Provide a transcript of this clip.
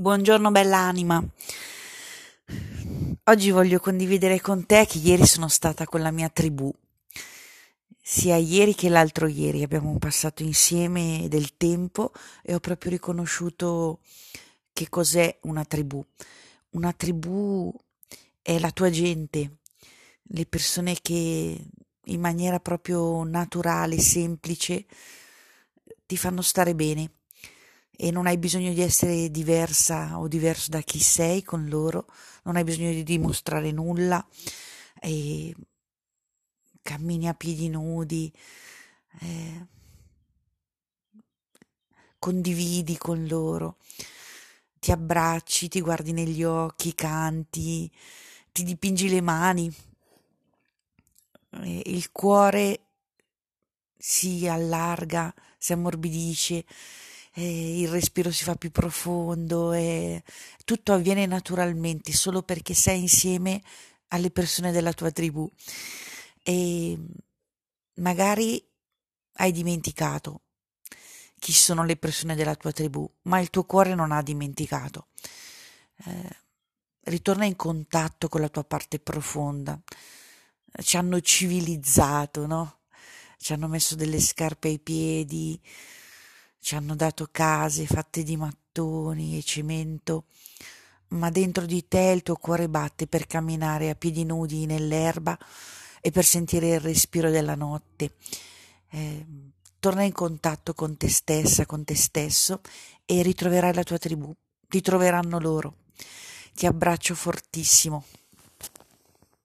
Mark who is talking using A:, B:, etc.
A: Buongiorno bella anima. Oggi voglio condividere con te che ieri sono stata con la mia tribù. Sia ieri che l'altro ieri abbiamo passato insieme del tempo e ho proprio riconosciuto che cos'è una tribù. Una tribù è la tua gente, le persone che in maniera proprio naturale, semplice, ti fanno stare bene e non hai bisogno di essere diversa o diverso da chi sei con loro, non hai bisogno di dimostrare nulla e cammini a piedi nudi, eh, condividi con loro, ti abbracci, ti guardi negli occhi, canti, ti dipingi le mani, eh, il cuore si allarga, si ammorbidisce eh, il respiro si fa più profondo e tutto avviene naturalmente solo perché sei insieme alle persone della tua tribù e magari hai dimenticato chi sono le persone della tua tribù, ma il tuo cuore non ha dimenticato. Eh, ritorna in contatto con la tua parte profonda. Ci hanno civilizzato, no? Ci hanno messo delle scarpe ai piedi, ci hanno dato case fatte di mattoni e cemento, ma dentro di te il tuo cuore batte per camminare a piedi nudi nell'erba e per sentire il respiro della notte. Eh, torna in contatto con te stessa, con te stesso e ritroverai la tua tribù, ti troveranno loro. Ti abbraccio fortissimo.